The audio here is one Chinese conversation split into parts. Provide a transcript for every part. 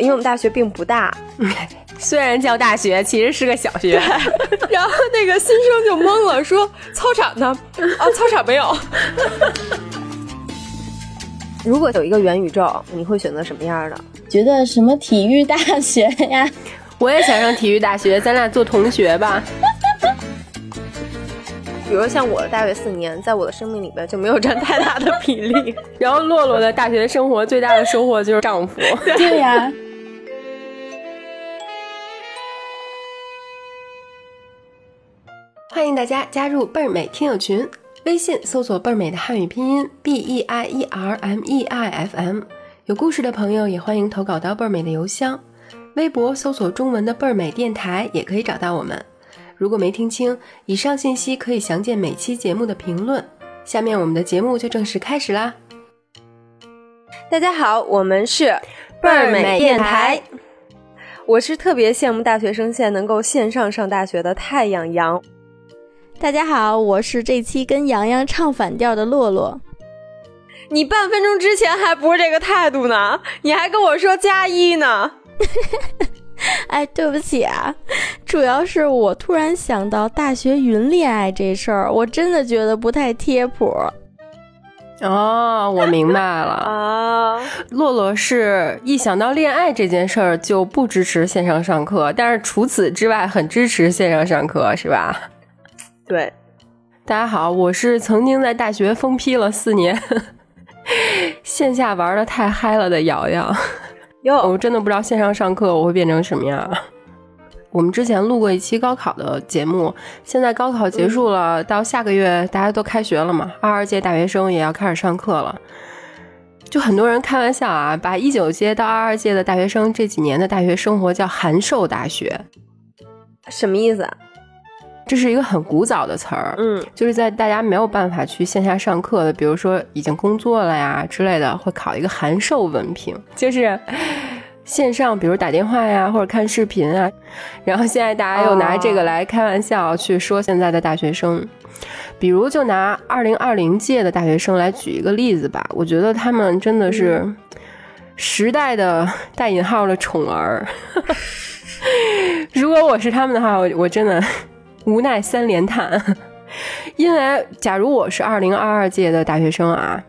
因为我们大学并不大，虽然叫大学，其实是个小学。然后那个新生就懵了，说：“操场呢？啊，操场没有。”如果有一个元宇宙，你会选择什么样的？觉得什么体育大学呀？我也想上体育大学，咱俩做同学吧。比如像我的大学四年，在我的生命里边就没有占太大的比例。然后洛洛的大学生活最大的收获就是丈夫。对呀。欢迎大家加入倍儿美听友群，微信搜索倍儿美的汉语拼音 b e i e r m e i f m。有故事的朋友也欢迎投稿到倍儿美的邮箱。微博搜索中文的倍儿美电台也可以找到我们。如果没听清，以上信息可以详见每期节目的评论。下面我们的节目就正式开始啦！大家好，我们是倍儿美电台。我是特别羡慕大学生现在能够线上上大学的太阳阳。大家好，我是这期跟洋洋唱反调的洛洛。你半分钟之前还不是这个态度呢，你还跟我说加一呢。哎，对不起啊，主要是我突然想到大学云恋爱这事儿，我真的觉得不太贴谱。哦，我明白了 啊，洛洛是一想到恋爱这件事儿就不支持线上上课，但是除此之外很支持线上上课，是吧？对，大家好，我是曾经在大学疯批了四年，线下玩的太嗨了的瑶瑶。哟，我真的不知道线上上课我会变成什么样。我们之前录过一期高考的节目，现在高考结束了，到下个月大家都开学了嘛，二二届大学生也要开始上课了。就很多人开玩笑啊，把一九届到二二届的大学生这几年的大学生活叫“函授大学”，什么意思？这是一个很古早的词儿，嗯，就是在大家没有办法去线下上课的，比如说已经工作了呀之类的，会考一个函授文凭，就是线上，比如打电话呀或者看视频啊。然后现在大家又拿这个来开玩笑去说现在的大学生，比如就拿二零二零届的大学生来举一个例子吧，我觉得他们真的是时代的 带引号的宠儿。如果我是他们的话，我我真的。无奈三连叹，因为假如我是二零二二届的大学生啊，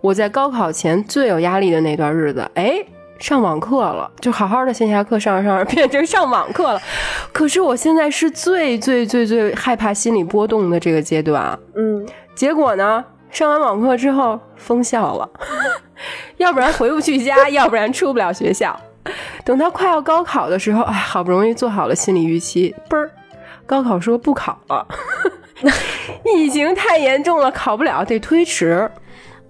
我在高考前最有压力的那段日子，哎，上网课了，就好好的线下课上着上着 变成上网课了。可是我现在是最最最最害怕心理波动的这个阶段，嗯，结果呢，上完网课之后封校了，要不然回不去家，要不然出不了学校。等到快要高考的时候，哎，好不容易做好了心理预期，嘣儿。高考说不考了，疫情太严重了，考不了，得推迟。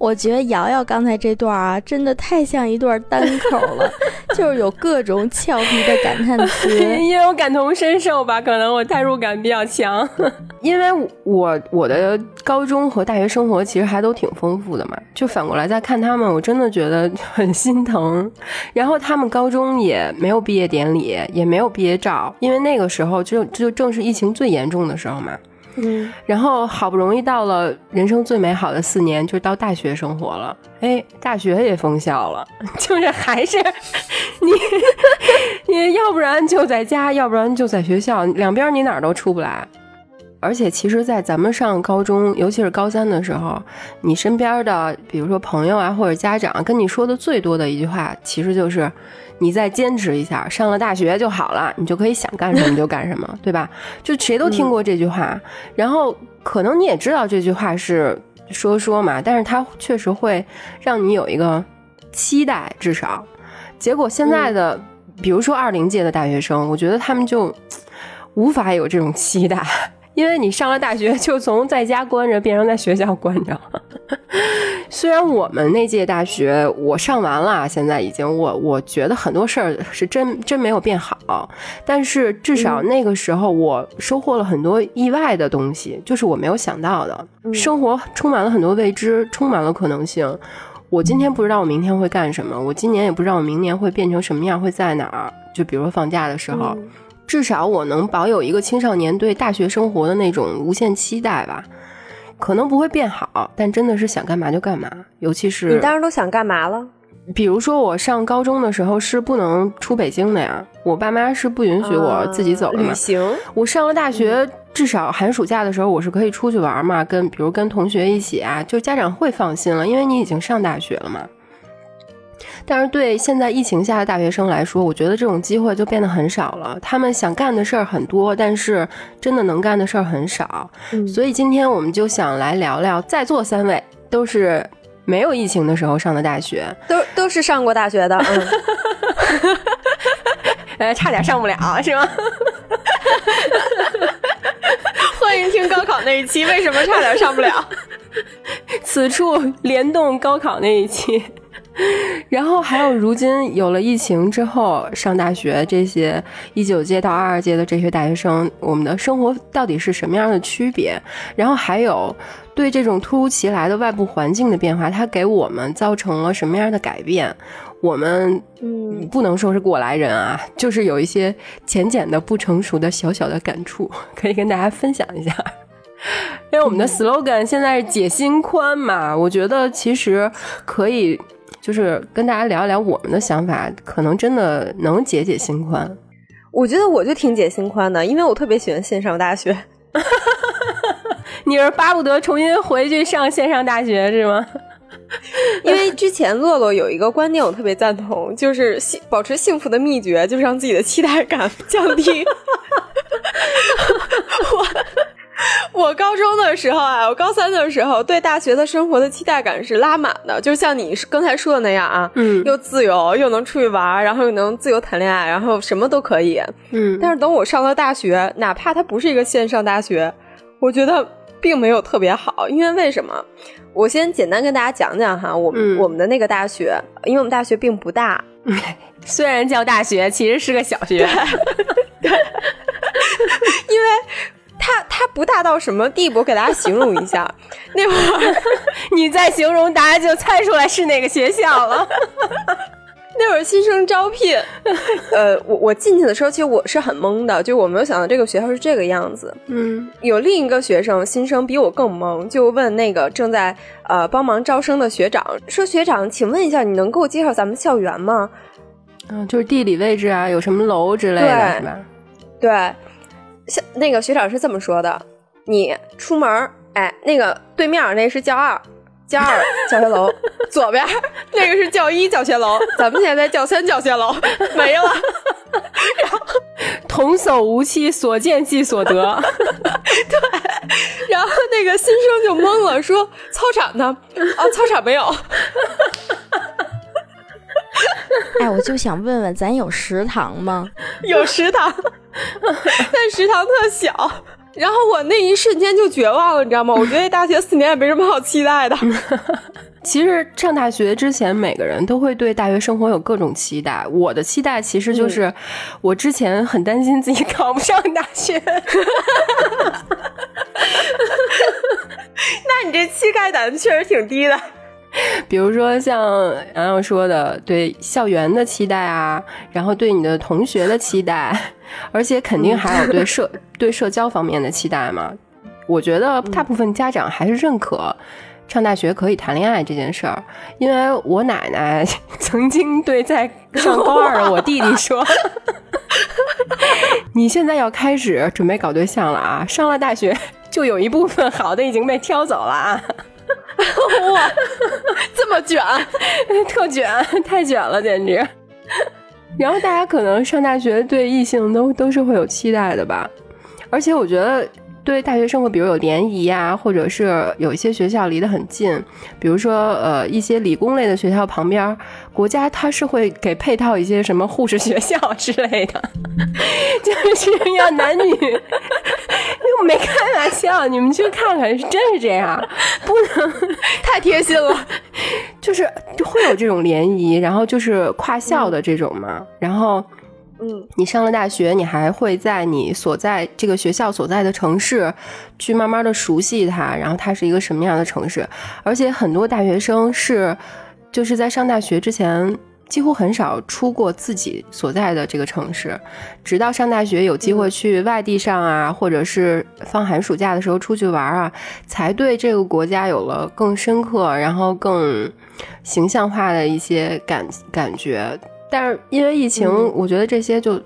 我觉得瑶瑶刚才这段啊，真的太像一段单口了，就是有各种俏皮的感叹词，因为我感同身受吧，可能我代入感比较强。因为我我的高中和大学生活其实还都挺丰富的嘛，就反过来再看他们，我真的觉得很心疼。然后他们高中也没有毕业典礼，也没有毕业照，因为那个时候就就正是疫情最严重的时候嘛。嗯，然后好不容易到了人生最美好的四年，就到大学生活了。哎，大学也封校了，就是还是你，你要不然就在家，要不然就在学校，两边你哪儿都出不来。而且，其实，在咱们上高中，尤其是高三的时候，你身边的，比如说朋友啊，或者家长，跟你说的最多的一句话，其实就是。你再坚持一下，上了大学就好了，你就可以想干什么就干什么，对吧？就谁都听过这句话，然后可能你也知道这句话是说说嘛，但是它确实会让你有一个期待，至少。结果现在的，比如说二零届的大学生，我觉得他们就无法有这种期待。因为你上了大学，就从在家关着变成在学校关着。虽然我们那届大学我上完了，现在已经我我觉得很多事儿是真真没有变好，但是至少那个时候我收获了很多意外的东西，就是我没有想到的。生活充满了很多未知，充满了可能性。我今天不知道我明天会干什么，我今年也不知道我明年会变成什么样，会在哪儿。就比如说放假的时候。至少我能保有一个青少年对大学生活的那种无限期待吧，可能不会变好，但真的是想干嘛就干嘛。尤其是你当时都想干嘛了？比如说我上高中的时候是不能出北京的呀，我爸妈是不允许我自己走的嘛。旅行，我上了大学，至少寒暑假的时候我是可以出去玩嘛，跟比如跟同学一起啊，就家长会放心了，因为你已经上大学了嘛。但是对现在疫情下的大学生来说，我觉得这种机会就变得很少了。他们想干的事儿很多，但是真的能干的事儿很少。所以今天我们就想来聊聊，在座三位都是没有疫情的时候上的大学，都都是上过大学的，嗯，呃，差点上不了是吗？欢迎听高考那一期，为什么差点上不了？此处联动高考那一期。然后还有，如今有了疫情之后上大学，这些一九届到二二届的这些大学生，我们的生活到底是什么样的区别？然后还有对这种突如其来的外部环境的变化，它给我们造成了什么样的改变？我们嗯，不能说是过来人啊，就是有一些浅浅的、不成熟的小小的感触，可以跟大家分享一下。因为我们的 slogan 现在是解心宽嘛，我觉得其实可以。就是跟大家聊一聊我们的想法，可能真的能解解心宽。我觉得我就挺解心宽的，因为我特别喜欢线上大学。你是巴不得重新回去上线上大学是吗？因为之前洛洛有一个观点我特别赞同，就是幸保持幸福的秘诀就是让自己的期待感 降低。我。我高中的时候啊，我高三的时候对大学的生活的期待感是拉满的，就像你刚才说的那样啊，嗯，又自由，又能出去玩，然后又能自由谈恋爱，然后什么都可以，嗯。但是等我上了大学，哪怕它不是一个线上大学，我觉得并没有特别好，因为为什么？我先简单跟大家讲讲哈，我们我们的那个大学，因为我们大学并不大，虽然叫大学，其实是个小学，对，因为。它它不大到什么地步？我给大家形容一下，那会儿 你再形容，大家就猜出来是哪个学校了。那会儿新生招聘，呃，我我进去的时候，其实我是很懵的，就我没有想到这个学校是这个样子。嗯，有另一个学生新生比我更懵，就问那个正在呃帮忙招生的学长说：“学长，请问一下，你能给我介绍咱们校园吗？”嗯，就是地理位置啊，有什么楼之类的，是吧？对。像那个学长是这么说的：“你出门，哎，那个对面那是教二，教二 教学楼，左边那个是教一教学楼，咱们现在在教三教学楼，没了。然后 童叟无欺，所见即所得。对，然后那个新生就懵了，说操场呢？啊，操场没有。哎，我就想问问，咱有食堂吗？有食堂。”但食堂特小，然后我那一瞬间就绝望了，你知道吗？我觉得大学四年也没什么好期待的。其实上大学之前，每个人都会对大学生活有各种期待。我的期待其实就是，我之前很担心自己考不上大学。那你这期待感确实挺低的。比如说像洋洋说的，对校园的期待啊，然后对你的同学的期待，而且肯定还有对社 对社交方面的期待嘛。我觉得大部分家长还是认可上大学可以谈恋爱这件事儿，因为我奶奶曾经对在上高二的我弟弟说：“ 你现在要开始准备搞对象了啊，上了大学就有一部分好的已经被挑走了啊。”哇，这么卷，特卷，太卷了，简直。然后大家可能上大学对异性都都是会有期待的吧，而且我觉得。对大学生活，比如有联谊啊，或者是有一些学校离得很近，比如说呃一些理工类的学校旁边，国家它是会给配套一些什么护士学校之类的，就是要男女，又没开玩笑，你们去看看是，真是这样，不能太贴心了，就是会有这种联谊，然后就是跨校的这种嘛，然后。嗯，你上了大学，你还会在你所在这个学校所在的城市，去慢慢的熟悉它，然后它是一个什么样的城市？而且很多大学生是，就是在上大学之前，几乎很少出过自己所在的这个城市，直到上大学有机会去外地上啊，或者是放寒暑假的时候出去玩啊，才对这个国家有了更深刻，然后更形象化的一些感感觉。但是因为疫情，我觉得这些就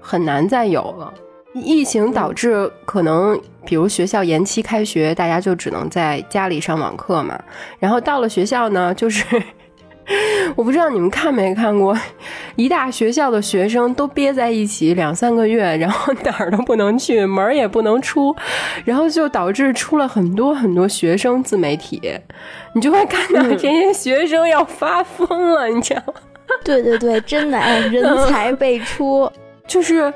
很难再有了。疫情导致可能，比如学校延期开学，大家就只能在家里上网课嘛。然后到了学校呢，就是。我不知道你们看没看过，一大学校的学生都憋在一起两三个月，然后哪儿都不能去，门儿也不能出，然后就导致出了很多很多学生自媒体，你就会看到这些学生要发疯了，你知道吗？对对对，真的哎，人才辈出，就是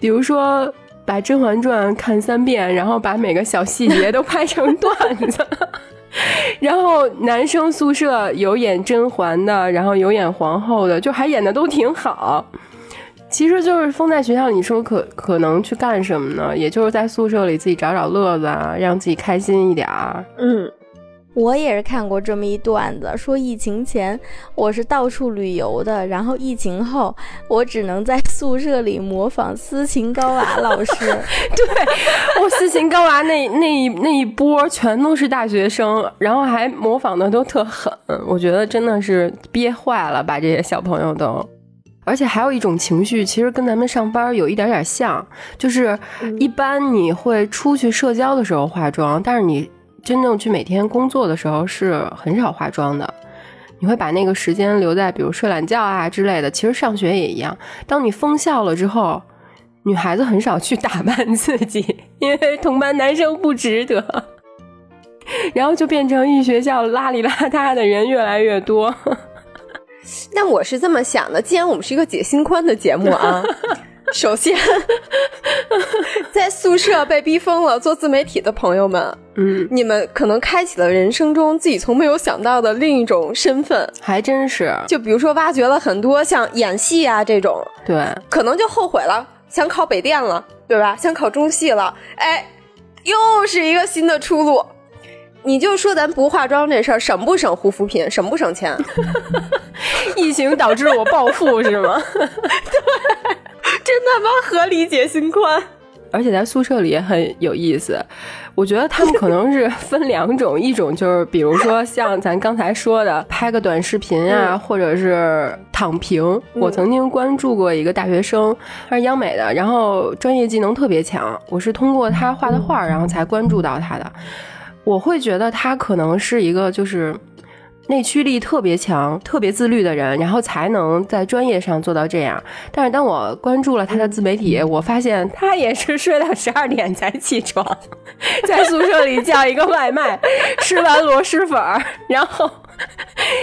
比如说把《甄嬛传》看三遍，然后把每个小细节都拍成段子。然后男生宿舍有演甄嬛的，然后有演皇后的，就还演的都挺好。其实就是封在学校，你说可可能去干什么呢？也就是在宿舍里自己找找乐子啊，让自己开心一点儿。嗯。我也是看过这么一段子，说疫情前我是到处旅游的，然后疫情后我只能在宿舍里模仿斯琴高娃老师。对，我斯琴高娃那那一那一波全都是大学生，然后还模仿的都特狠，我觉得真的是憋坏了，把这些小朋友都。而且还有一种情绪，其实跟咱们上班有一点点像，就是一般你会出去社交的时候化妆，但是你。真正去每天工作的时候是很少化妆的，你会把那个时间留在比如睡懒觉啊之类的。其实上学也一样，当你封校了之后，女孩子很少去打扮自己，因为同班男生不值得，然后就变成一学校邋里邋遢的人越来越多。那我是这么想的，既然我们是一个解心宽的节目啊。首先，在宿舍被逼疯了做自媒体的朋友们，嗯，你们可能开启了人生中自己从没有想到的另一种身份，还真是。就比如说，挖掘了很多像演戏啊这种，对，可能就后悔了，想考北电了，对吧？想考中戏了，哎，又是一个新的出路。你就说咱不化妆这事儿，省不省护肤品，省不省钱？疫情导致我暴富是吗？对。真他妈合理解心宽，而且在宿舍里也很有意思。我觉得他们可能是分两种，一种就是比如说像咱刚才说的拍个短视频啊，或者是躺平。我曾经关注过一个大学生，他是央美的，然后专业技能特别强。我是通过他画的画，然后才关注到他的。我会觉得他可能是一个就是。内驱力特别强、特别自律的人，然后才能在专业上做到这样。但是当我关注了他的自媒体，我发现他也是睡到十二点才起床，在宿舍里叫一个外卖，吃完螺蛳粉儿，然后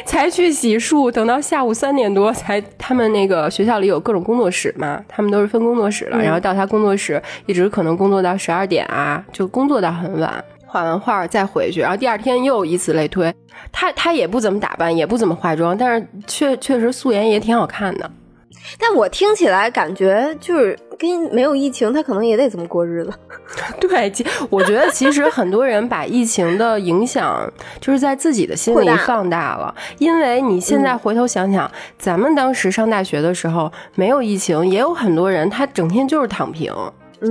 才去洗漱，等到下午三点多才。他们那个学校里有各种工作室嘛，他们都是分工作室了，然后到他工作室一直可能工作到十二点啊，就工作到很晚。画完画再回去，然后第二天又以此类推。她她也不怎么打扮，也不怎么化妆，但是确确实素颜也挺好看的。但我听起来感觉就是跟没有疫情，他可能也得这么过日子。对，我觉得其实很多人把疫情的影响就是在自己的心里放大了，因为你现在回头想想，咱们当时上大学的时候没有疫情，也有很多人他整天就是躺平。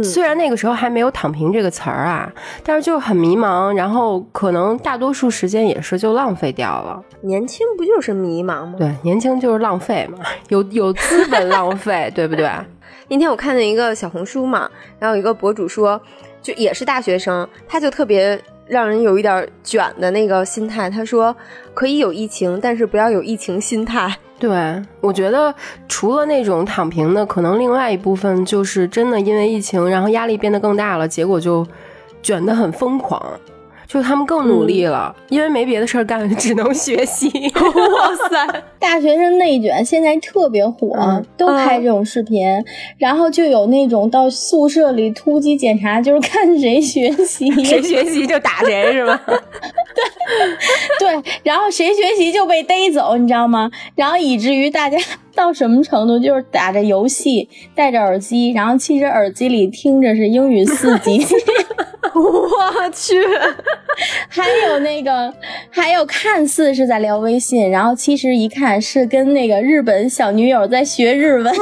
虽然那个时候还没有“躺平”这个词儿啊，但是就是很迷茫，然后可能大多数时间也是就浪费掉了。年轻不就是迷茫吗？对，年轻就是浪费嘛，有有资本浪费，对不对？那天我看见一个小红书嘛，然后有一个博主说，就也是大学生，他就特别让人有一点卷的那个心态。他说，可以有疫情，但是不要有疫情心态。对，我觉得除了那种躺平的，可能另外一部分就是真的因为疫情，然后压力变得更大了，结果就卷得很疯狂。就他们更努力了，因为没别的事儿干，只能学习。哇塞，大学生内卷现在特别火，都拍这种视频，然后就有那种到宿舍里突击检查，就是看谁学习，谁学习就打谁，是吗？然后谁学习就被逮走，你知道吗？然后以至于大家 到什么程度，就是打着游戏，戴着耳机，然后其实耳机里听着是英语四级。我去，还有那个，还有看似是在聊微信，然后其实一看是跟那个日本小女友在学日文，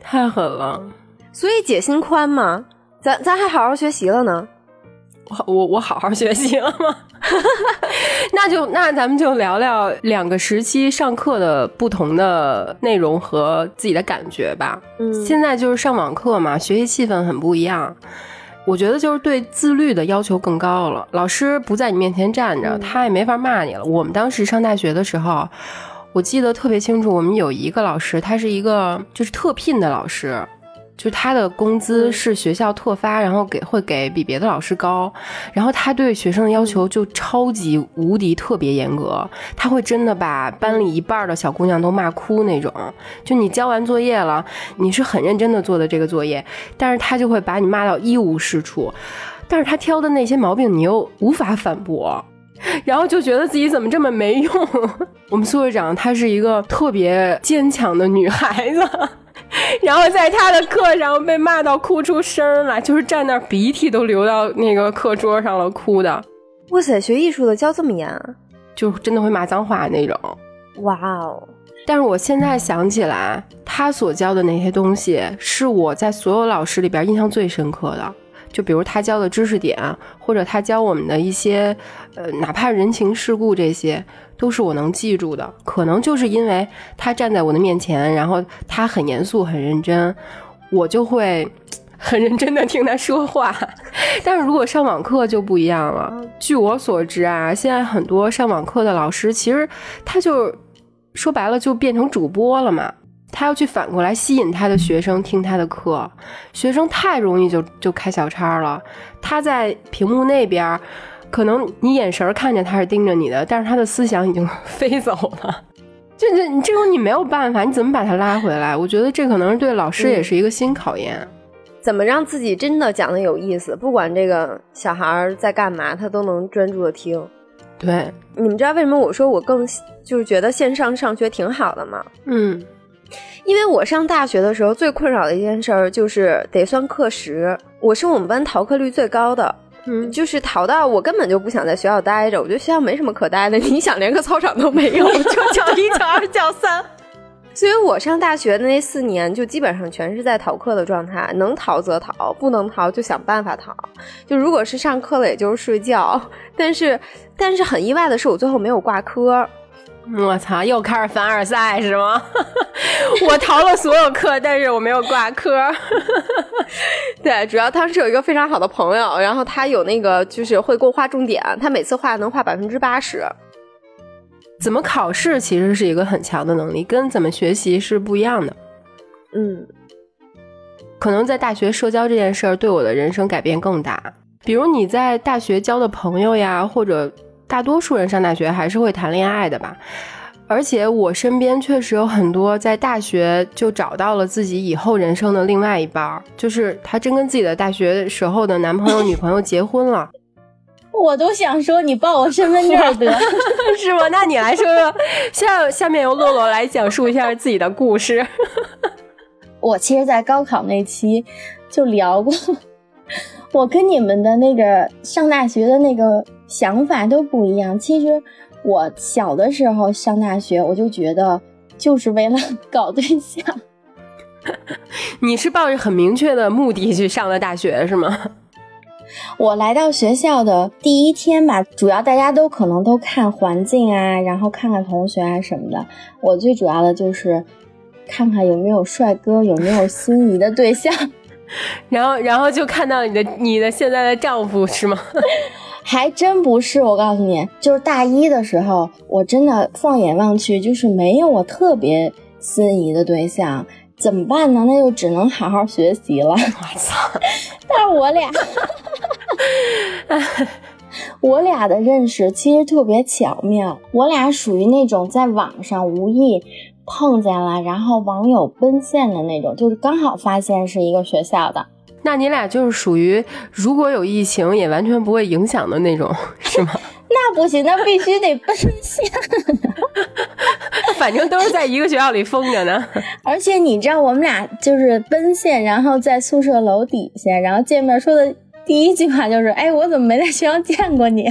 太狠了。所以姐心宽嘛？咱咱还好好学习了呢。我我我好好学习了吗？那就那咱们就聊聊两个时期上课的不同的内容和自己的感觉吧。嗯，现在就是上网课嘛，学习气氛很不一样。我觉得就是对自律的要求更高了。老师不在你面前站着，他也没法骂你了。我们当时上大学的时候，我记得特别清楚，我们有一个老师，他是一个就是特聘的老师。就他的工资是学校特发，然后给会给比别的老师高，然后他对学生的要求就超级无敌特别严格，他会真的把班里一半的小姑娘都骂哭那种。就你交完作业了，你是很认真的做的这个作业，但是他就会把你骂到一无是处，但是他挑的那些毛病你又无法反驳，然后就觉得自己怎么这么没用。我们宿舍长她是一个特别坚强的女孩子。然后在他的课上被骂到哭出声来，就是站那鼻涕都流到那个课桌上了，哭的。哇塞，学艺术的教这么严，就真的会骂脏话那种。哇哦！但是我现在想起来，他所教的那些东西是我在所有老师里边印象最深刻的。就比如他教的知识点，或者他教我们的一些，呃，哪怕人情世故这些。都是我能记住的，可能就是因为他站在我的面前，然后他很严肃、很认真，我就会很认真的听他说话。但是如果上网课就不一样了。据我所知啊，现在很多上网课的老师，其实他就说白了就变成主播了嘛，他要去反过来吸引他的学生听他的课，学生太容易就就开小差了，他在屏幕那边。可能你眼神看见他是盯着你的，但是他的思想已经飞走了。就 这，你这种你没有办法，你怎么把他拉回来？我觉得这可能是对老师也是一个新考验。怎么让自己真的讲的有意思？不管这个小孩在干嘛，他都能专注的听。对，你们知道为什么我说我更就是觉得线上上学挺好的吗？嗯，因为我上大学的时候最困扰的一件事儿就是得算课时，我是我们班逃课率最高的。嗯，就是逃到我根本就不想在学校待着，我觉得学校没什么可待的。你想连个操场都没有，就叫一叫二叫三。所以我上大学的那四年，就基本上全是在逃课的状态，能逃则逃，不能逃就想办法逃。就如果是上课了，也就是睡觉。但是，但是很意外的是，我最后没有挂科。我操！又开始凡尔赛是吗？我逃了所有课，但是我没有挂科。对，主要他是有一个非常好的朋友，然后他有那个就是会给我画重点，他每次画能画百分之八十。怎么考试其实是一个很强的能力，跟怎么学习是不一样的。嗯，可能在大学社交这件事儿对我的人生改变更大。比如你在大学交的朋友呀，或者。大多数人上大学还是会谈恋爱的吧，而且我身边确实有很多在大学就找到了自己以后人生的另外一半，就是他真跟自己的大学时候的男朋友、女朋友结婚了。我都想说你报我身份证得是吗？那你来说说，下下面由洛洛来讲述一下自己的故事。我其实，在高考那期就聊过，我跟你们的那个上大学的那个。想法都不一样。其实我小的时候上大学，我就觉得就是为了搞对象。你是抱着很明确的目的去上的大学是吗？我来到学校的第一天吧，主要大家都可能都看环境啊，然后看看同学啊什么的。我最主要的就是看看有没有帅哥，有没有心仪的对象。然后，然后就看到你的你的现在的丈夫是吗？还真不是，我告诉你，就是大一的时候，我真的放眼望去，就是没有我特别心仪的对象，怎么办呢？那就只能好好学习了。我操！但是我俩，我俩的认识其实特别巧妙，我俩属于那种在网上无意碰见了，然后网友奔现的那种，就是刚好发现是一个学校的。那你俩就是属于如果有疫情也完全不会影响的那种，是吗？那不行，那必须得奔现。反正都是在一个学校里封着呢。而且你知道，我们俩就是奔现，然后在宿舍楼底下，然后见面说的第一句话就是：“哎，我怎么没在学校见过你？”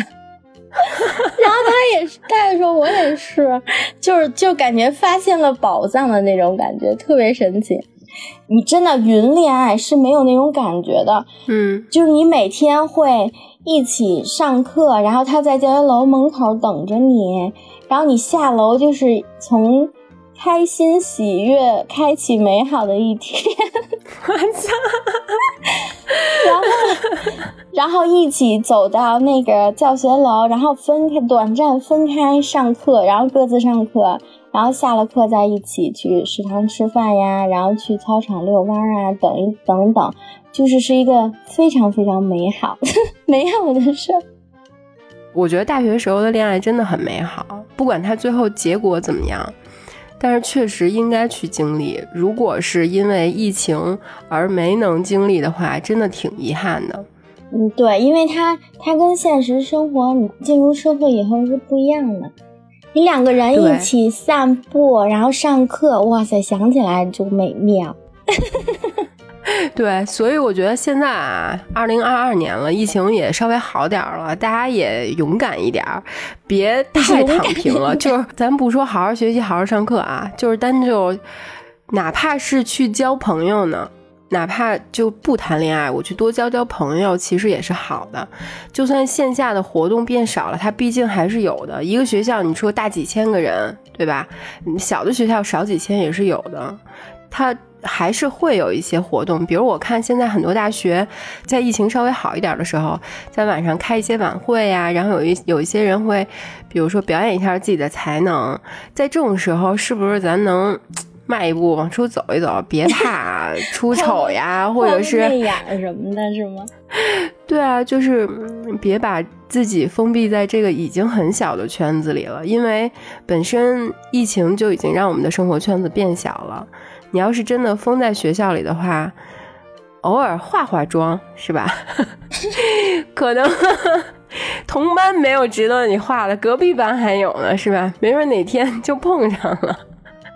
然后他也是，他也说我也是，就是就感觉发现了宝藏的那种感觉，特别神奇。你真的云恋爱是没有那种感觉的，嗯，就是你每天会一起上课，然后他在教学楼门口等着你，然后你下楼就是从开心喜悦开启美好的一天，我操，然后然后一起走到那个教学楼，然后分开短暂分开上课，然后各自上课。然后下了课再一起去食堂吃饭呀，然后去操场遛弯啊，等一等等，就是是一个非常非常美好 美好的事儿。我觉得大学时候的恋爱真的很美好，不管它最后结果怎么样，但是确实应该去经历。如果是因为疫情而没能经历的话，真的挺遗憾的。嗯，对，因为它它跟现实生活你进入社会以后是不一样的。你两个人一起散步，然后上课，哇塞，想起来就美妙。对，所以我觉得现在啊，二零二二年了，疫情也稍微好点了，大家也勇敢一点儿，别太躺平了。就是咱不说好好学习、好好上课啊，就是单就哪怕是去交朋友呢。哪怕就不谈恋爱，我去多交交朋友，其实也是好的。就算线下的活动变少了，它毕竟还是有的。一个学校，你说大几千个人，对吧？小的学校少几千也是有的，它还是会有一些活动。比如我看现在很多大学，在疫情稍微好一点的时候，在晚上开一些晚会呀，然后有一有一些人会，比如说表演一下自己的才能。在这种时候，是不是咱能？迈一步往出走一走，别怕出丑呀，或者是眼什么的，是吗？对啊，就是别把自己封闭在这个已经很小的圈子里了，因为本身疫情就已经让我们的生活圈子变小了。你要是真的封在学校里的话，偶尔化化妆是吧？可能同班没有值得你化的，隔壁班还有呢，是吧？没准哪天就碰上了。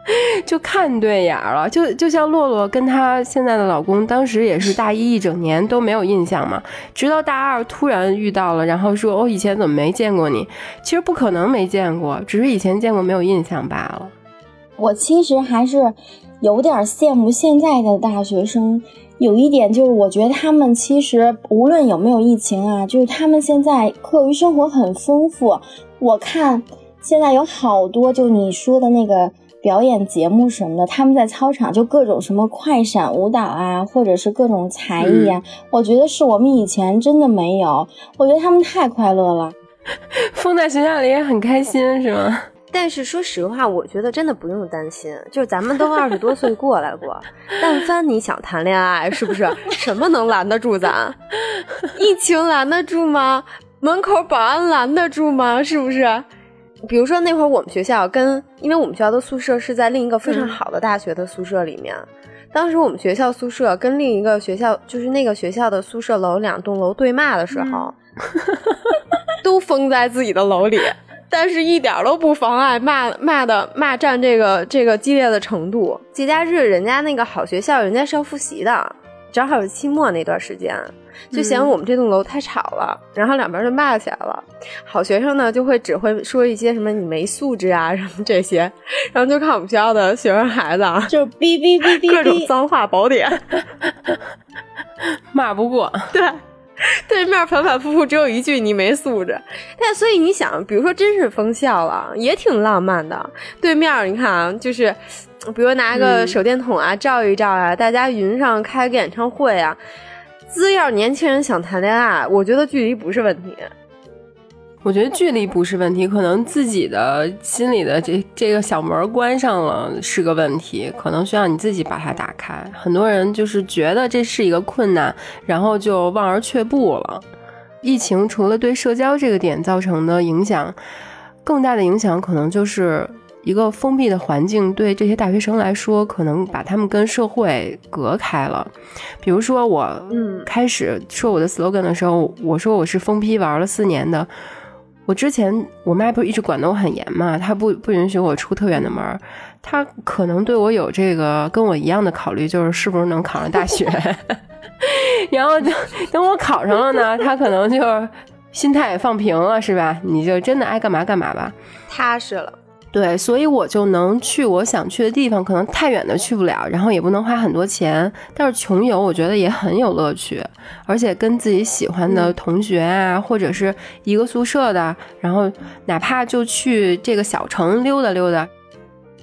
就看对眼了，就就像洛洛跟她现在的老公，当时也是大一一整年都没有印象嘛，直到大二突然遇到了，然后说：“我以前怎么没见过你？”其实不可能没见过，只是以前见过没有印象罢了。我其实还是有点羡慕现在的大学生，有一点就是我觉得他们其实无论有没有疫情啊，就是他们现在课余生活很丰富。我看现在有好多，就你说的那个。表演节目什么的，他们在操场就各种什么快闪舞蹈啊，或者是各种才艺啊，我觉得是我们以前真的没有。我觉得他们太快乐了，封在学校里也很开心，是吗？但是说实话，我觉得真的不用担心，就是咱们都二十多岁过来过，但凡你想谈恋爱，是不是什么能拦得住咱？疫情拦得住吗？门口保安拦得住吗？是不是？比如说那会儿我们学校跟，因为我们学校的宿舍是在另一个非常好的大学的宿舍里面，当时我们学校宿舍跟另一个学校，就是那个学校的宿舍楼两栋楼对骂的时候，都封在自己的楼里，但是一点都不妨碍骂骂的骂战这个这个激烈的程度。节假日人家那个好学校，人家是要复习的，正好是期末那段时间。就嫌我们这栋楼太吵了，然后两边就骂起来了。好学生呢，就会只会说一些什么“你没素质啊”什么这些，然后就看我们学校的学生孩子啊，就哔哔哔哔 各种脏话宝典，骂不过。对，对面反反复复只有一句“你没素质”。但所以你想，比如说真是封校了，也挺浪漫的。对面你看啊，就是比如拿个手电筒啊照一照啊，大家云上开个演唱会啊。只要年轻人想谈恋爱，我觉得距离不是问题。我觉得距离不是问题，可能自己的心里的这这个小门关上了是个问题，可能需要你自己把它打开。很多人就是觉得这是一个困难，然后就望而却步了。疫情除了对社交这个点造成的影响，更大的影响可能就是。一个封闭的环境对这些大学生来说，可能把他们跟社会隔开了。比如说，我开始说我的 slogan 的时候，我说我是疯批玩了四年的，我之前我妈不是一直管得我很严嘛，她不不允许我出特远的门儿，她可能对我有这个跟我一样的考虑，就是是不是能考上大学。然后等等我考上了呢，她可能就心态也放平了，是吧？你就真的爱干嘛干嘛吧，踏实了。对，所以我就能去我想去的地方，可能太远的去不了，然后也不能花很多钱，但是穷游我觉得也很有乐趣，而且跟自己喜欢的同学啊，或者是一个宿舍的，然后哪怕就去这个小城溜达溜达，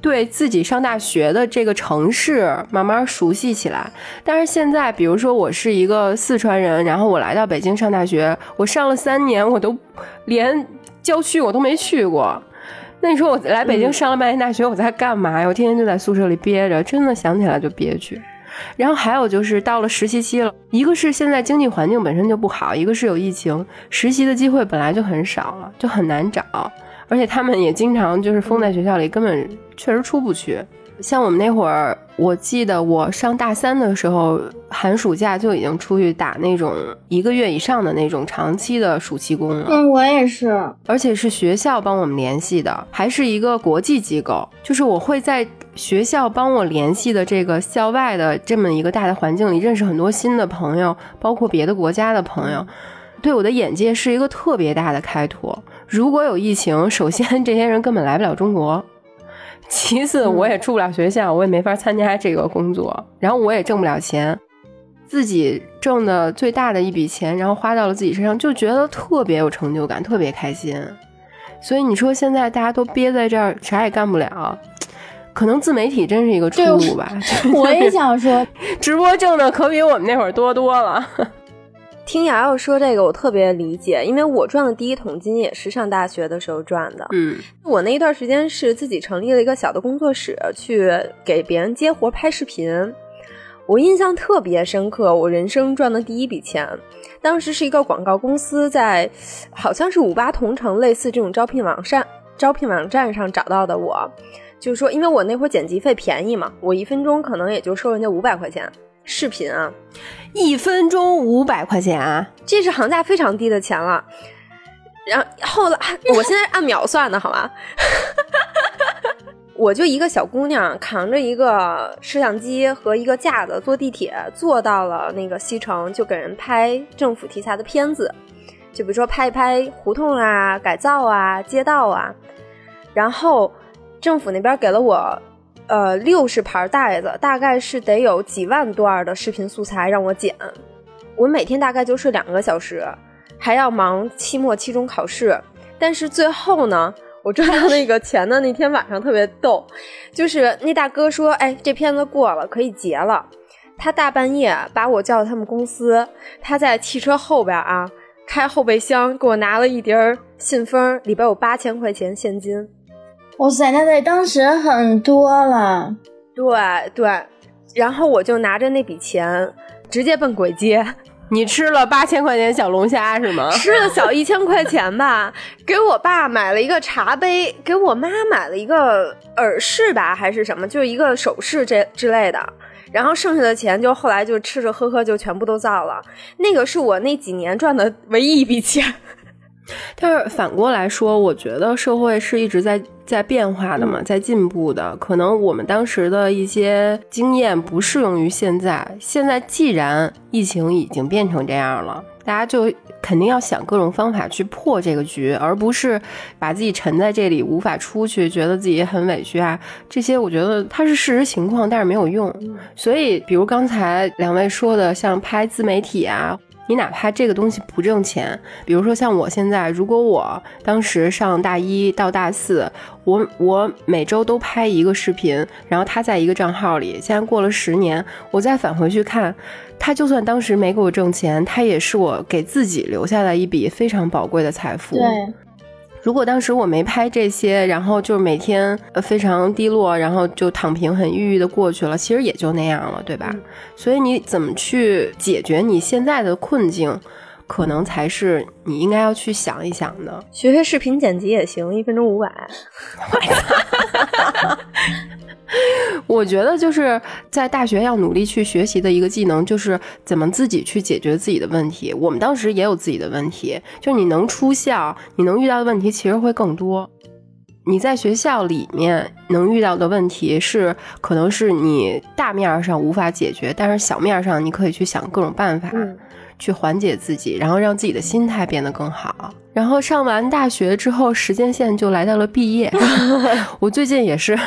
对自己上大学的这个城市慢慢熟悉起来。但是现在，比如说我是一个四川人，然后我来到北京上大学，我上了三年，我都连郊区我都没去过。那你说我来北京上了半年大学，我在干嘛呀？我天天就在宿舍里憋着，真的想起来就憋屈。然后还有就是到了实习期了，一个是现在经济环境本身就不好，一个是有疫情，实习的机会本来就很少了，就很难找，而且他们也经常就是封在学校里，根本确实出不去。像我们那会儿，我记得我上大三的时候，寒暑假就已经出去打那种一个月以上的那种长期的暑期工了。嗯，我也是，而且是学校帮我们联系的，还是一个国际机构。就是我会在学校帮我联系的这个校外的这么一个大的环境里，认识很多新的朋友，包括别的国家的朋友，对我的眼界是一个特别大的开拓。如果有疫情，首先这些人根本来不了中国。其次，我也住不了学校，我也没法参加这个工作，然后我也挣不了钱，自己挣的最大的一笔钱，然后花到了自己身上，就觉得特别有成就感，特别开心。所以你说现在大家都憋在这儿，啥也干不了，可能自媒体真是一个出路吧。我也想说，直播挣的可比我们那会儿多多了。听瑶瑶说这个，我特别理解，因为我赚的第一桶金也是上大学的时候赚的。嗯，我那一段时间是自己成立了一个小的工作室，去给别人接活拍视频。我印象特别深刻，我人生赚的第一笔钱，当时是一个广告公司在，好像是五八同城类似这种招聘网站招聘网站上找到的我，就是说，因为我那会儿剪辑费便宜嘛，我一分钟可能也就收人家五百块钱。视频啊，一分钟五百块钱啊，这是行价非常低的钱了。然后后来，我现在按秒算的好吗？我就一个小姑娘，扛着一个摄像机和一个架子，坐地铁坐到了那个西城，就给人拍政府题材的片子，就比如说拍一拍胡同啊、改造啊、街道啊。然后政府那边给了我。呃，六十盘袋子，大概是得有几万段的视频素材让我剪。我每天大概就睡两个小时，还要忙期末、期中考试。但是最后呢，我赚到那个钱的那天晚上特别逗，就是那大哥说：“哎，这片子过了，可以结了。”他大半夜把我叫到他们公司，他在汽车后边啊，开后备箱给我拿了一叠信封，里边有八千块钱现金。哇塞，那在当时很多了，对对，然后我就拿着那笔钱直接奔鬼街。你吃了八千块钱小龙虾是吗？吃了小一千块钱吧，给我爸买了一个茶杯，给我妈买了一个耳饰吧，还是什么，就是一个首饰这之类的。然后剩下的钱就后来就吃吃喝喝就全部都造了。那个是我那几年赚的唯一一笔钱。但是反过来说，我觉得社会是一直在在变化的嘛，在进步的。可能我们当时的一些经验不适用于现在。现在既然疫情已经变成这样了，大家就肯定要想各种方法去破这个局，而不是把自己沉在这里无法出去，觉得自己很委屈啊。这些我觉得它是事实情况，但是没有用。所以，比如刚才两位说的，像拍自媒体啊。你哪怕这个东西不挣钱，比如说像我现在，如果我当时上大一到大四，我我每周都拍一个视频，然后他在一个账号里，现在过了十年，我再返回去看，他就算当时没给我挣钱，他也是我给自己留下来一笔非常宝贵的财富。对。如果当时我没拍这些，然后就是每天呃非常低落，然后就躺平很抑郁的过去了，其实也就那样了，对吧？所以你怎么去解决你现在的困境，可能才是你应该要去想一想的。学学视频剪辑也行，一分钟五百。我觉得就是在大学要努力去学习的一个技能，就是怎么自己去解决自己的问题。我们当时也有自己的问题，就你能出校，你能遇到的问题其实会更多。你在学校里面能遇到的问题是，可能是你大面上无法解决，但是小面上你可以去想各种办法，去缓解自己，然后让自己的心态变得更好。然后上完大学之后，时间线就来到了毕业。我最近也是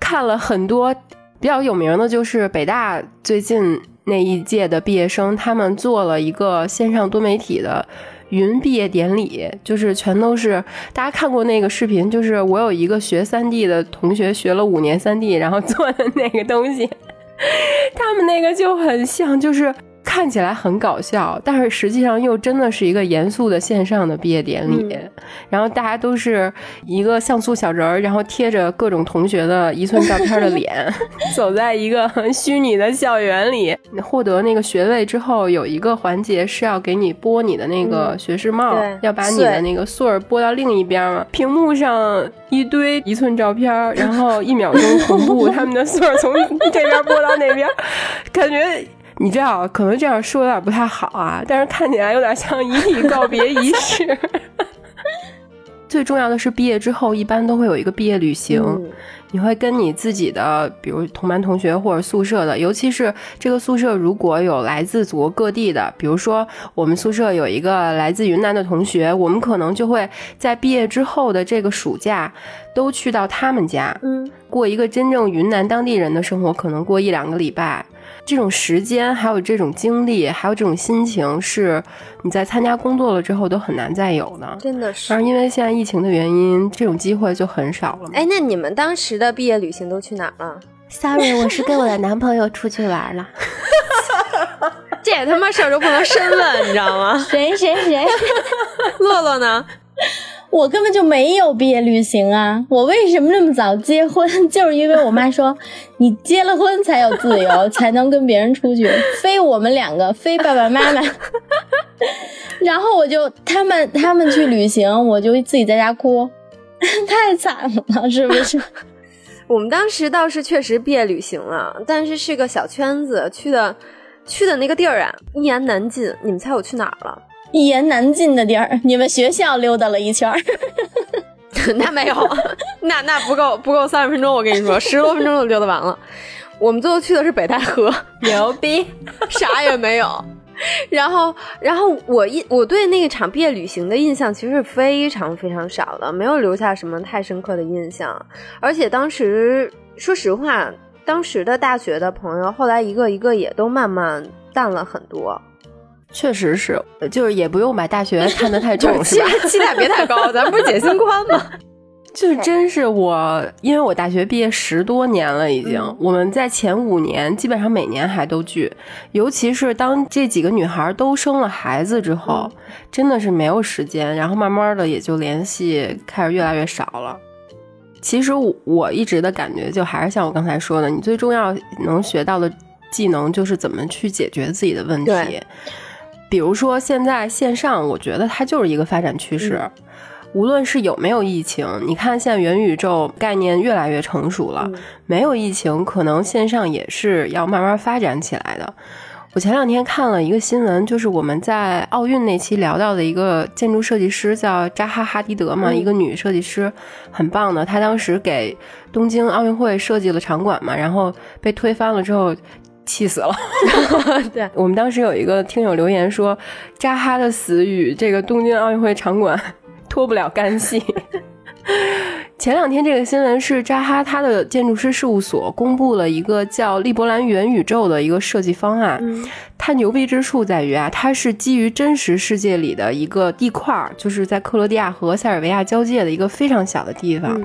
看了很多比较有名的，就是北大最近那一届的毕业生，他们做了一个线上多媒体的。云毕业典礼就是全都是大家看过那个视频，就是我有一个学三 D 的同学，学了五年三 D，然后做的那个东西，他们那个就很像，就是。看起来很搞笑，但是实际上又真的是一个严肃的线上的毕业典礼。然后大家都是一个像素小人儿，然后贴着各种同学的一寸照片的脸，走在一个虚拟的校园里。获得那个学位之后，有一个环节是要给你拨你的那个学士帽，要把你的那个穗儿拨到另一边嘛。屏幕上一堆一寸照片，然后一秒钟同步 他们的穗儿从这边拨到那边，感觉。你知道，可能这样说有点不太好啊，但是看起来有点像遗体告别仪式。最重要的是，毕业之后一般都会有一个毕业旅行，你会跟你自己的，比如同班同学或者宿舍的，尤其是这个宿舍如果有来自祖国各地的，比如说我们宿舍有一个来自云南的同学，我们可能就会在毕业之后的这个暑假都去到他们家，嗯，过一个真正云南当地人的生活，可能过一两个礼拜。这种时间，还有这种经历，还有这种心情，是你在参加工作了之后都很难再有的。真的是。但是因为现在疫情的原因，这种机会就很少了。哎，那你们当时的毕业旅行都去哪了？Sorry，我是跟我的男朋友出去玩了。这也他妈事儿都不能深问，你知道吗？谁谁谁？乐乐呢？我根本就没有毕业旅行啊！我为什么那么早结婚？就是因为我妈说，你结了婚才有自由，才能跟别人出去，非我们两个，非爸爸妈妈。然后我就他们他们去旅行，我就自己在家哭，太惨了，是不是？我们当时倒是确实毕业旅行了，但是是个小圈子去的，去的那个地儿啊，一言难尽。你们猜我去哪儿了？一言难尽的地儿，你们学校溜达了一圈儿，那没有，那那不够不够三十分钟，我跟你说，十多分钟就溜达完了。我们最后去的是北戴河，牛逼，啥也没有。然后，然后我印我对那场毕业旅行的印象其实是非常非常少的，没有留下什么太深刻的印象。而且当时说实话，当时的大学的朋友，后来一个一个也都慢慢淡了很多。确实是，就是也不用把大学 看得太重，是吧？期待别太高，咱不是解心宽吗？就是真是我，因为我大学毕业十多年了，已经。我们在前五年基本上每年还都聚，尤其是当这几个女孩都生了孩子之后，真的是没有时间，然后慢慢的也就联系开始越来越少了。其实我一直的感觉就还是像我刚才说的，你最重要能学到的技能就是怎么去解决自己的问题。比如说，现在线上，我觉得它就是一个发展趋势。无论是有没有疫情，你看现在元宇宙概念越来越成熟了。没有疫情，可能线上也是要慢慢发展起来的。我前两天看了一个新闻，就是我们在奥运那期聊到的一个建筑设计师，叫扎哈哈迪德嘛，一个女设计师，很棒的。她当时给东京奥运会设计了场馆嘛，然后被推翻了之后。气死了！对我们当时有一个听友留言说，扎哈的死与这个东京奥运会场馆 脱不了干系。前两天这个新闻是扎哈他的建筑师事务所公布了一个叫利伯兰元宇宙的一个设计方案。它牛逼之处在于啊，它是基于真实世界里的一个地块，就是在克罗地亚和塞尔维亚交界的一个非常小的地方。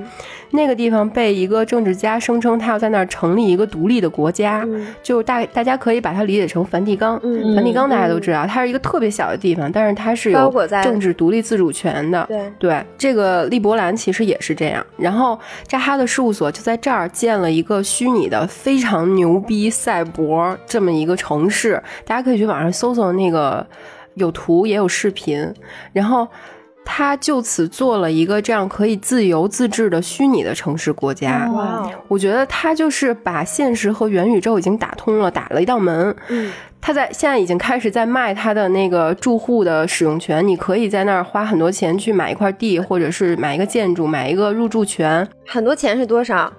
那个地方被一个政治家声称他要在那儿成立一个独立的国家，就大大家可以把它理解成梵蒂冈。梵蒂冈大家都知道，它是一个特别小的地方，但是它是有政治独立自主权的。对对，这个利伯兰其实也是这样。然后扎哈的事务所就在这儿建了一个虚拟的非常牛逼赛博这么一个城市，大家可以去网上搜搜那个有图也有视频，然后。他就此做了一个这样可以自由自治的虚拟的城市国家。哇，我觉得他就是把现实和元宇宙已经打通了，打了一道门。嗯，他在现在已经开始在卖他的那个住户的使用权，你可以在那儿花很多钱去买一块地，或者是买一个建筑，买一个入住权。很多钱是多少？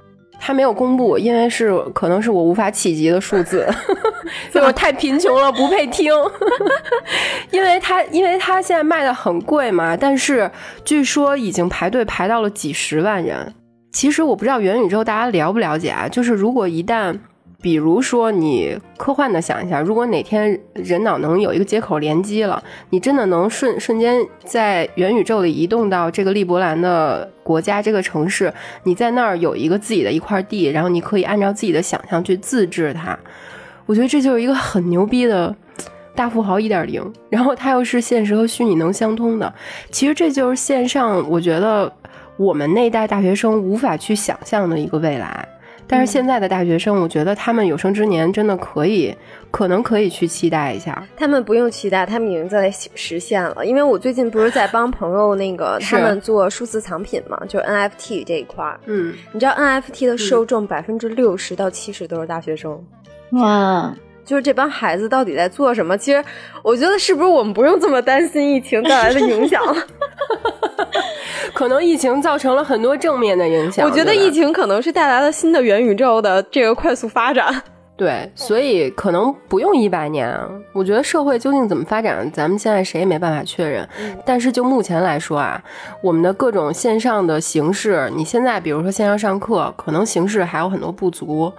他没有公布，因为是可能是我无法企及的数字，就是太贫穷了，不配听。因为他，因为他现在卖的很贵嘛，但是据说已经排队排到了几十万人。其实我不知道元宇宙大家了不了解啊，就是如果一旦。比如说，你科幻的想一下，如果哪天人脑能有一个接口连接了，你真的能瞬瞬间在元宇宙里移动到这个利伯兰的国家这个城市，你在那儿有一个自己的一块地，然后你可以按照自己的想象去自制它。我觉得这就是一个很牛逼的大富豪一点零，然后它又是现实和虚拟能相通的。其实这就是线上，我觉得我们那一代大学生无法去想象的一个未来。但是现在的大学生，我觉得他们有生之年真的可以，可能可以去期待一下。他们不用期待，他们已经在实现了。因为我最近不是在帮朋友那个他们做数字藏品嘛，就 NFT 这一块儿。嗯，你知道 NFT 的受众百分之六十到七十都是大学生。哇，就是这帮孩子到底在做什么？其实我觉得是不是我们不用这么担心疫情带来的影响？可能疫情造成了很多正面的影响。我觉得疫情可能是带来了新的元宇宙的这个快速发展。对，所以可能不用一百年。我觉得社会究竟怎么发展，咱们现在谁也没办法确认。但是就目前来说啊，我们的各种线上的形式，你现在比如说线上上课，可能形式还有很多不足。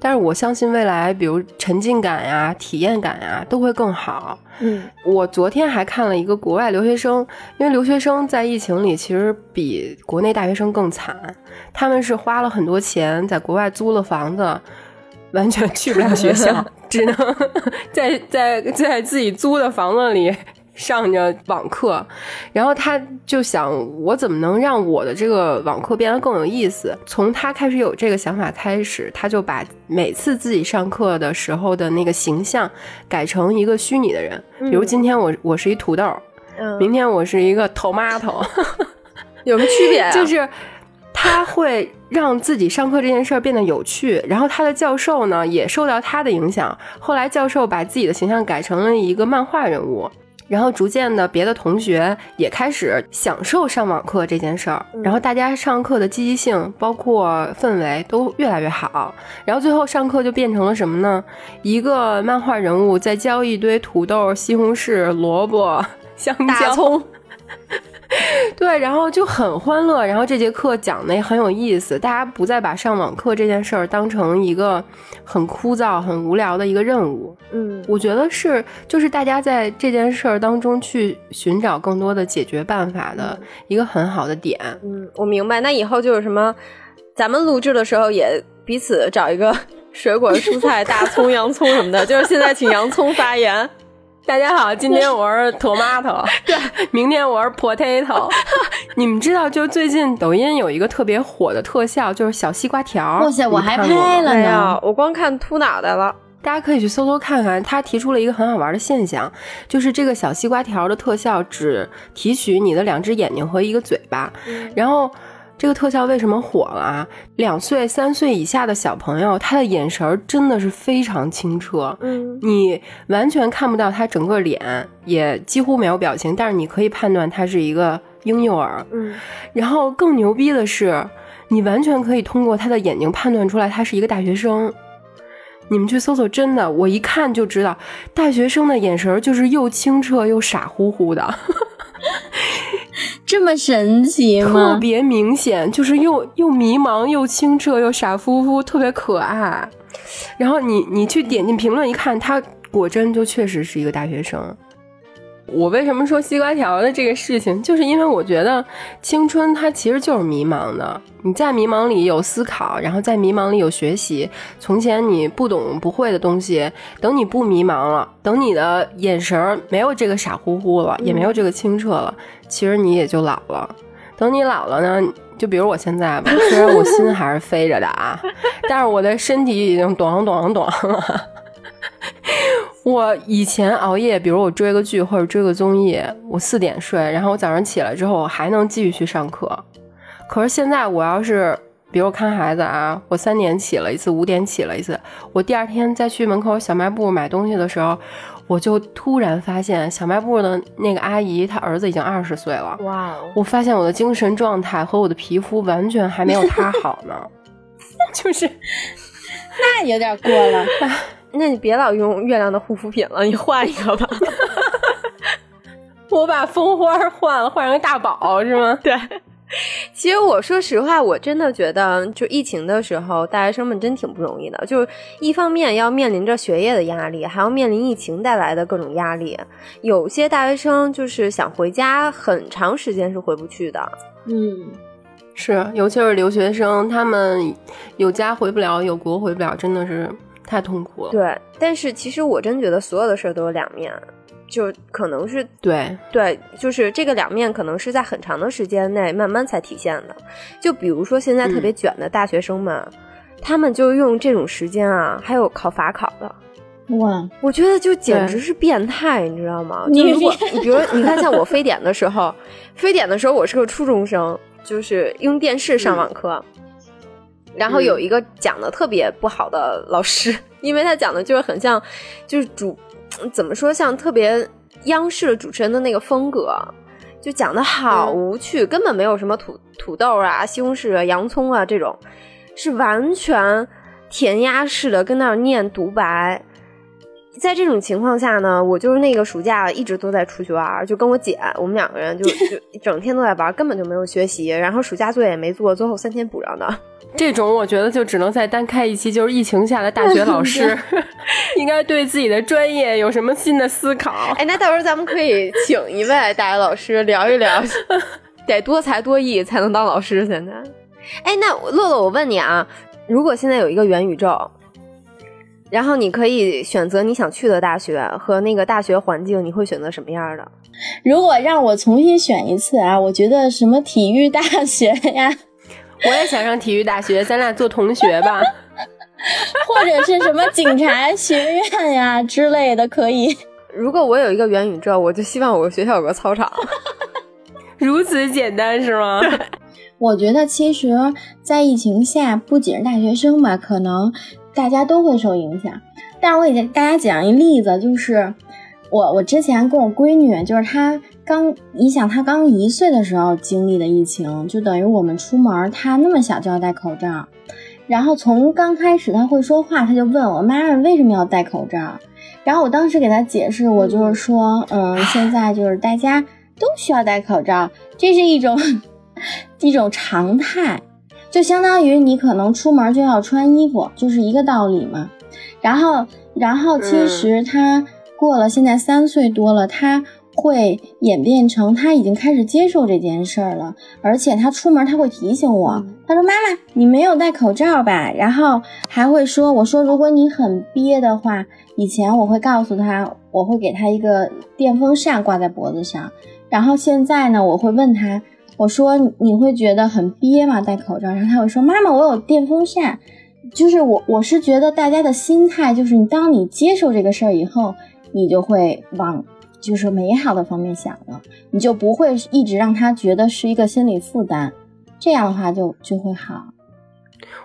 但是我相信未来，比如沉浸感呀、体验感呀，都会更好。嗯，我昨天还看了一个国外留学生，因为留学生在疫情里其实比国内大学生更惨，他们是花了很多钱在国外租了房子。完全去不了学校，只能 在在在自己租的房子里上着网课。然后他就想，我怎么能让我的这个网课变得更有意思？从他开始有这个想法开始，他就把每次自己上课的时候的那个形象改成一个虚拟的人。比如今天我我是一土豆，明天我是一个 tomato，有什么区别？就是他会。让自己上课这件事儿变得有趣，然后他的教授呢也受到他的影响。后来教授把自己的形象改成了一个漫画人物，然后逐渐的别的同学也开始享受上网课这件事儿，然后大家上课的积极性包括氛围都越来越好。然后最后上课就变成了什么呢？一个漫画人物在教一堆土豆、西红柿、萝卜、香蕉、葱。对，然后就很欢乐，然后这节课讲的也很有意思，大家不再把上网课这件事儿当成一个很枯燥、很无聊的一个任务。嗯，我觉得是，就是大家在这件事儿当中去寻找更多的解决办法的一个很好的点。嗯，我明白。那以后就是什么，咱们录制的时候也彼此找一个 水果、蔬菜、大葱、洋葱什么的，就是现在请洋葱发言。大家好，今天我是 tomato，对，明天我是 potato。你们知道，就最近抖音有一个特别火的特效，就是小西瓜条。哇塞，我还拍了呢，我光看秃脑袋了。大家可以去搜搜看看，他提出了一个很好玩的现象，就是这个小西瓜条的特效只提取你的两只眼睛和一个嘴巴，然后。这个特效为什么火了啊？两岁、三岁以下的小朋友，他的眼神真的是非常清澈，嗯，你完全看不到他整个脸，也几乎没有表情，但是你可以判断他是一个婴幼儿，嗯。然后更牛逼的是，你完全可以通过他的眼睛判断出来他是一个大学生。你们去搜搜，真的，我一看就知道，大学生的眼神就是又清澈又傻乎乎的。这么神奇吗？特别明显，就是又又迷茫又清澈又傻乎乎，特别可爱。然后你你去点进评论一看，他果真就确实是一个大学生。我为什么说西瓜条的这个事情，就是因为我觉得青春它其实就是迷茫的。你在迷茫里有思考，然后在迷茫里有学习。从前你不懂不会的东西，等你不迷茫了，等你的眼神没有这个傻乎乎了，也没有这个清澈了，其实你也就老了。等你老了呢，就比如我现在吧，虽然我心还是飞着的啊，但是我的身体已经咚咚咚了。我以前熬夜，比如我追个剧或者追个综艺，我四点睡，然后我早上起来之后，我还能继续去上课。可是现在我要是，比如看孩子啊，我三点起了一次，五点起了一次，我第二天再去门口小卖部买东西的时候，我就突然发现小卖部的那个阿姨她儿子已经二十岁了。哇！我发现我的精神状态和我的皮肤完全还没有她好呢，就是，那有点过了。那你别老用月亮的护肤品了，你换一个吧。我把蜂花换了，换成大宝是吗？对。其实我说实话，我真的觉得，就疫情的时候，大学生们真挺不容易的。就一方面要面临着学业的压力，还要面临疫情带来的各种压力。有些大学生就是想回家，很长时间是回不去的。嗯，是，尤其是留学生，他们有家回不了，有国回不了，真的是。太痛苦了。对，但是其实我真觉得所有的事儿都有两面，就可能是对对，就是这个两面可能是在很长的时间内慢慢才体现的。就比如说现在特别卷的大学生们，他们就用这种时间啊，还有考法考的，哇，我觉得就简直是变态，你知道吗？就如果你比如你看像我非典的时候，非典的时候我是个初中生，就是用电视上网课。然后有一个讲的特别不好的老师，因为他讲的就是很像，就是主怎么说像特别央视的主持人的那个风格，就讲的好无趣，根本没有什么土土豆啊、西红柿啊、洋葱啊这种，是完全填鸭式的跟那儿念独白。在这种情况下呢，我就是那个暑假一直都在出去玩，就跟我姐，我们两个人就 就整天都在玩，根本就没有学习，然后暑假作业也没做，最后三天补上的。这种我觉得就只能再单开一期，就是疫情下的大学老师，应该对自己的专业有什么新的思考？哎，那到时候咱们可以请一位大学老师聊一聊，得多才多艺才能当老师。现在，哎，那乐乐，我问你啊，如果现在有一个元宇宙，然后你可以选择你想去的大学和那个大学环境，你会选择什么样的？如果让我重新选一次啊，我觉得什么体育大学呀。我也想上体育大学，咱俩做同学吧，或者是什么警察学院呀之类的，可以。如果我有一个元宇宙，我就希望我学校有个操场，如此简单是吗？我觉得其实，在疫情下，不仅是大学生吧，可能大家都会受影响。但是我给大家讲一例子，就是我我之前跟我闺女，就是她。刚，你想她刚一岁的时候经历的疫情，就等于我们出门，她那么小就要戴口罩。然后从刚开始她会说话，她就问我妈妈为什么要戴口罩。然后我当时给她解释，我就是说，嗯，现在就是大家都需要戴口罩，这是一种 一种常态，就相当于你可能出门就要穿衣服，就是一个道理嘛。然后，然后其实他过了现在三岁多了，他。会演变成他已经开始接受这件事儿了，而且他出门他会提醒我，他说：“妈妈，你没有戴口罩吧？”然后还会说：“我说如果你很憋的话，以前我会告诉他，我会给他一个电风扇挂在脖子上。然后现在呢，我会问他，我说你会觉得很憋吗？戴口罩？然后他会说：妈妈，我有电风扇。就是我我是觉得大家的心态就是，你当你接受这个事儿以后，你就会往。就是美好的方面想了，你就不会一直让他觉得是一个心理负担，这样的话就就会好。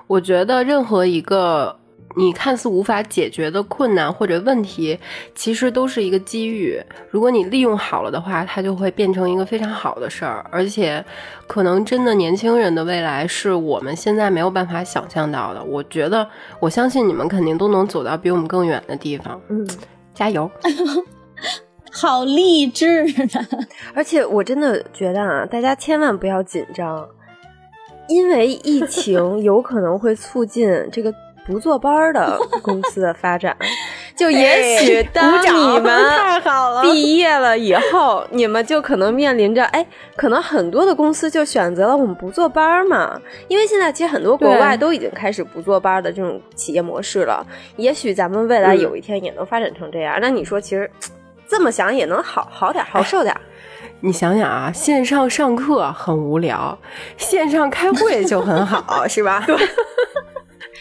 我觉得任何一个你看似无法解决的困难或者问题，其实都是一个机遇。如果你利用好了的话，它就会变成一个非常好的事儿。而且，可能真的年轻人的未来是我们现在没有办法想象到的。我觉得，我相信你们肯定都能走到比我们更远的地方。嗯，加油。好励志啊！而且我真的觉得啊，大家千万不要紧张，因为疫情 有可能会促进这个不坐班的 公司的发展。就也许当你们毕业了以后，你们就可能面临着哎，可能很多的公司就选择了我们不坐班嘛。因为现在其实很多国外都已经开始不坐班的这种企业模式了。也许咱们未来有一天也能发展成这样。那你说，其实。这么想也能好好点，好受点。你想想啊，线上上课很无聊，线上开会就很好，是吧？对。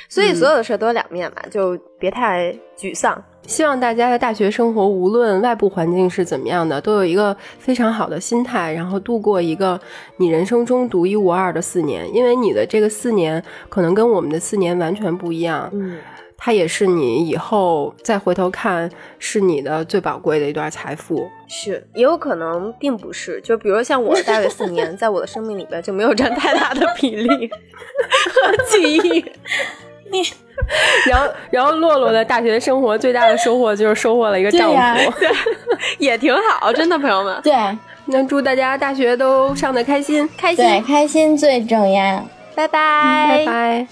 所以所有的事都有两面嘛，就别太沮丧。希望大家的大学生活，无论外部环境是怎么样的，都有一个非常好的心态，然后度过一个你人生中独一无二的四年。因为你的这个四年可能跟我们的四年完全不一样，嗯，它也是你以后再回头看是你的最宝贵的一段财富。是，也有可能并不是。就比如像我的大学四年，在我的生命里边就没有占太大的比例和记忆。你。然后，然后洛洛的大学生活最大的收获就是收获了一个丈夫，对，也挺好，真的，朋友们。对，那祝大家大学都上的开心，开心，对，开心最重要。拜拜，拜拜。